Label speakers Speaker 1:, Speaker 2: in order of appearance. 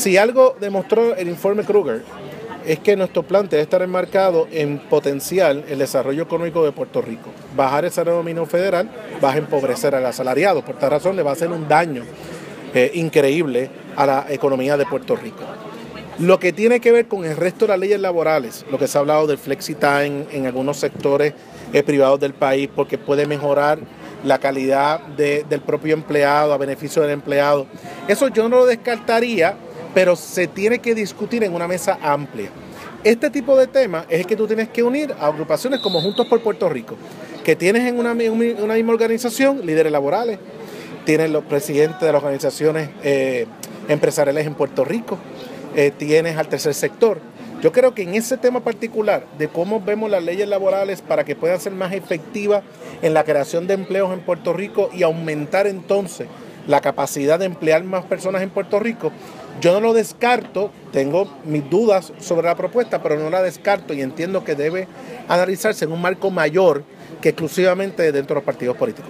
Speaker 1: Si algo demostró el informe Kruger es que nuestro plan debe estar enmarcado en potencial el desarrollo económico de Puerto Rico. Bajar ese salario mínimo federal va a empobrecer al asalariado. Por esta razón le va a hacer un daño eh, increíble a la economía de Puerto Rico. Lo que tiene que ver con el resto de las leyes laborales, lo que se ha hablado del flexi-time en algunos sectores eh, privados del país, porque puede mejorar la calidad del propio empleado a beneficio del empleado. Eso yo no lo descartaría, pero se tiene que discutir en una mesa amplia. Este tipo de temas es el que tú tienes que unir a agrupaciones como Juntos por Puerto Rico, que tienes en una, misma organización líderes laborales, tienes los presidentes de las organizaciones eh, empresariales en Puerto Rico, eh, tienes al tercer sector. Yo creo que en ese tema particular de cómo vemos las leyes laborales para que puedan ser más efectivas en la creación de empleos en Puerto Rico y aumentar entonces la capacidad de emplear más personas en Puerto Rico, yo no lo descarto, tengo mis dudas sobre la propuesta, pero no la descarto y entiendo que debe analizarse en un marco mayor que exclusivamente dentro de los partidos políticos.